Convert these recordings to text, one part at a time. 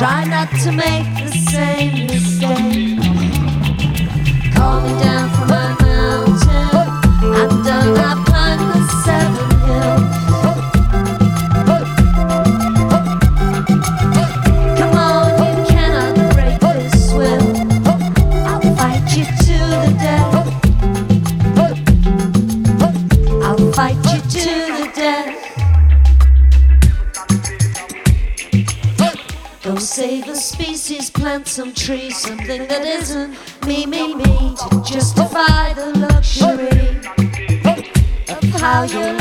Try not to make the same some tree, something that isn't. Me, me, me, to justify the luxury of how you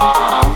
Oh,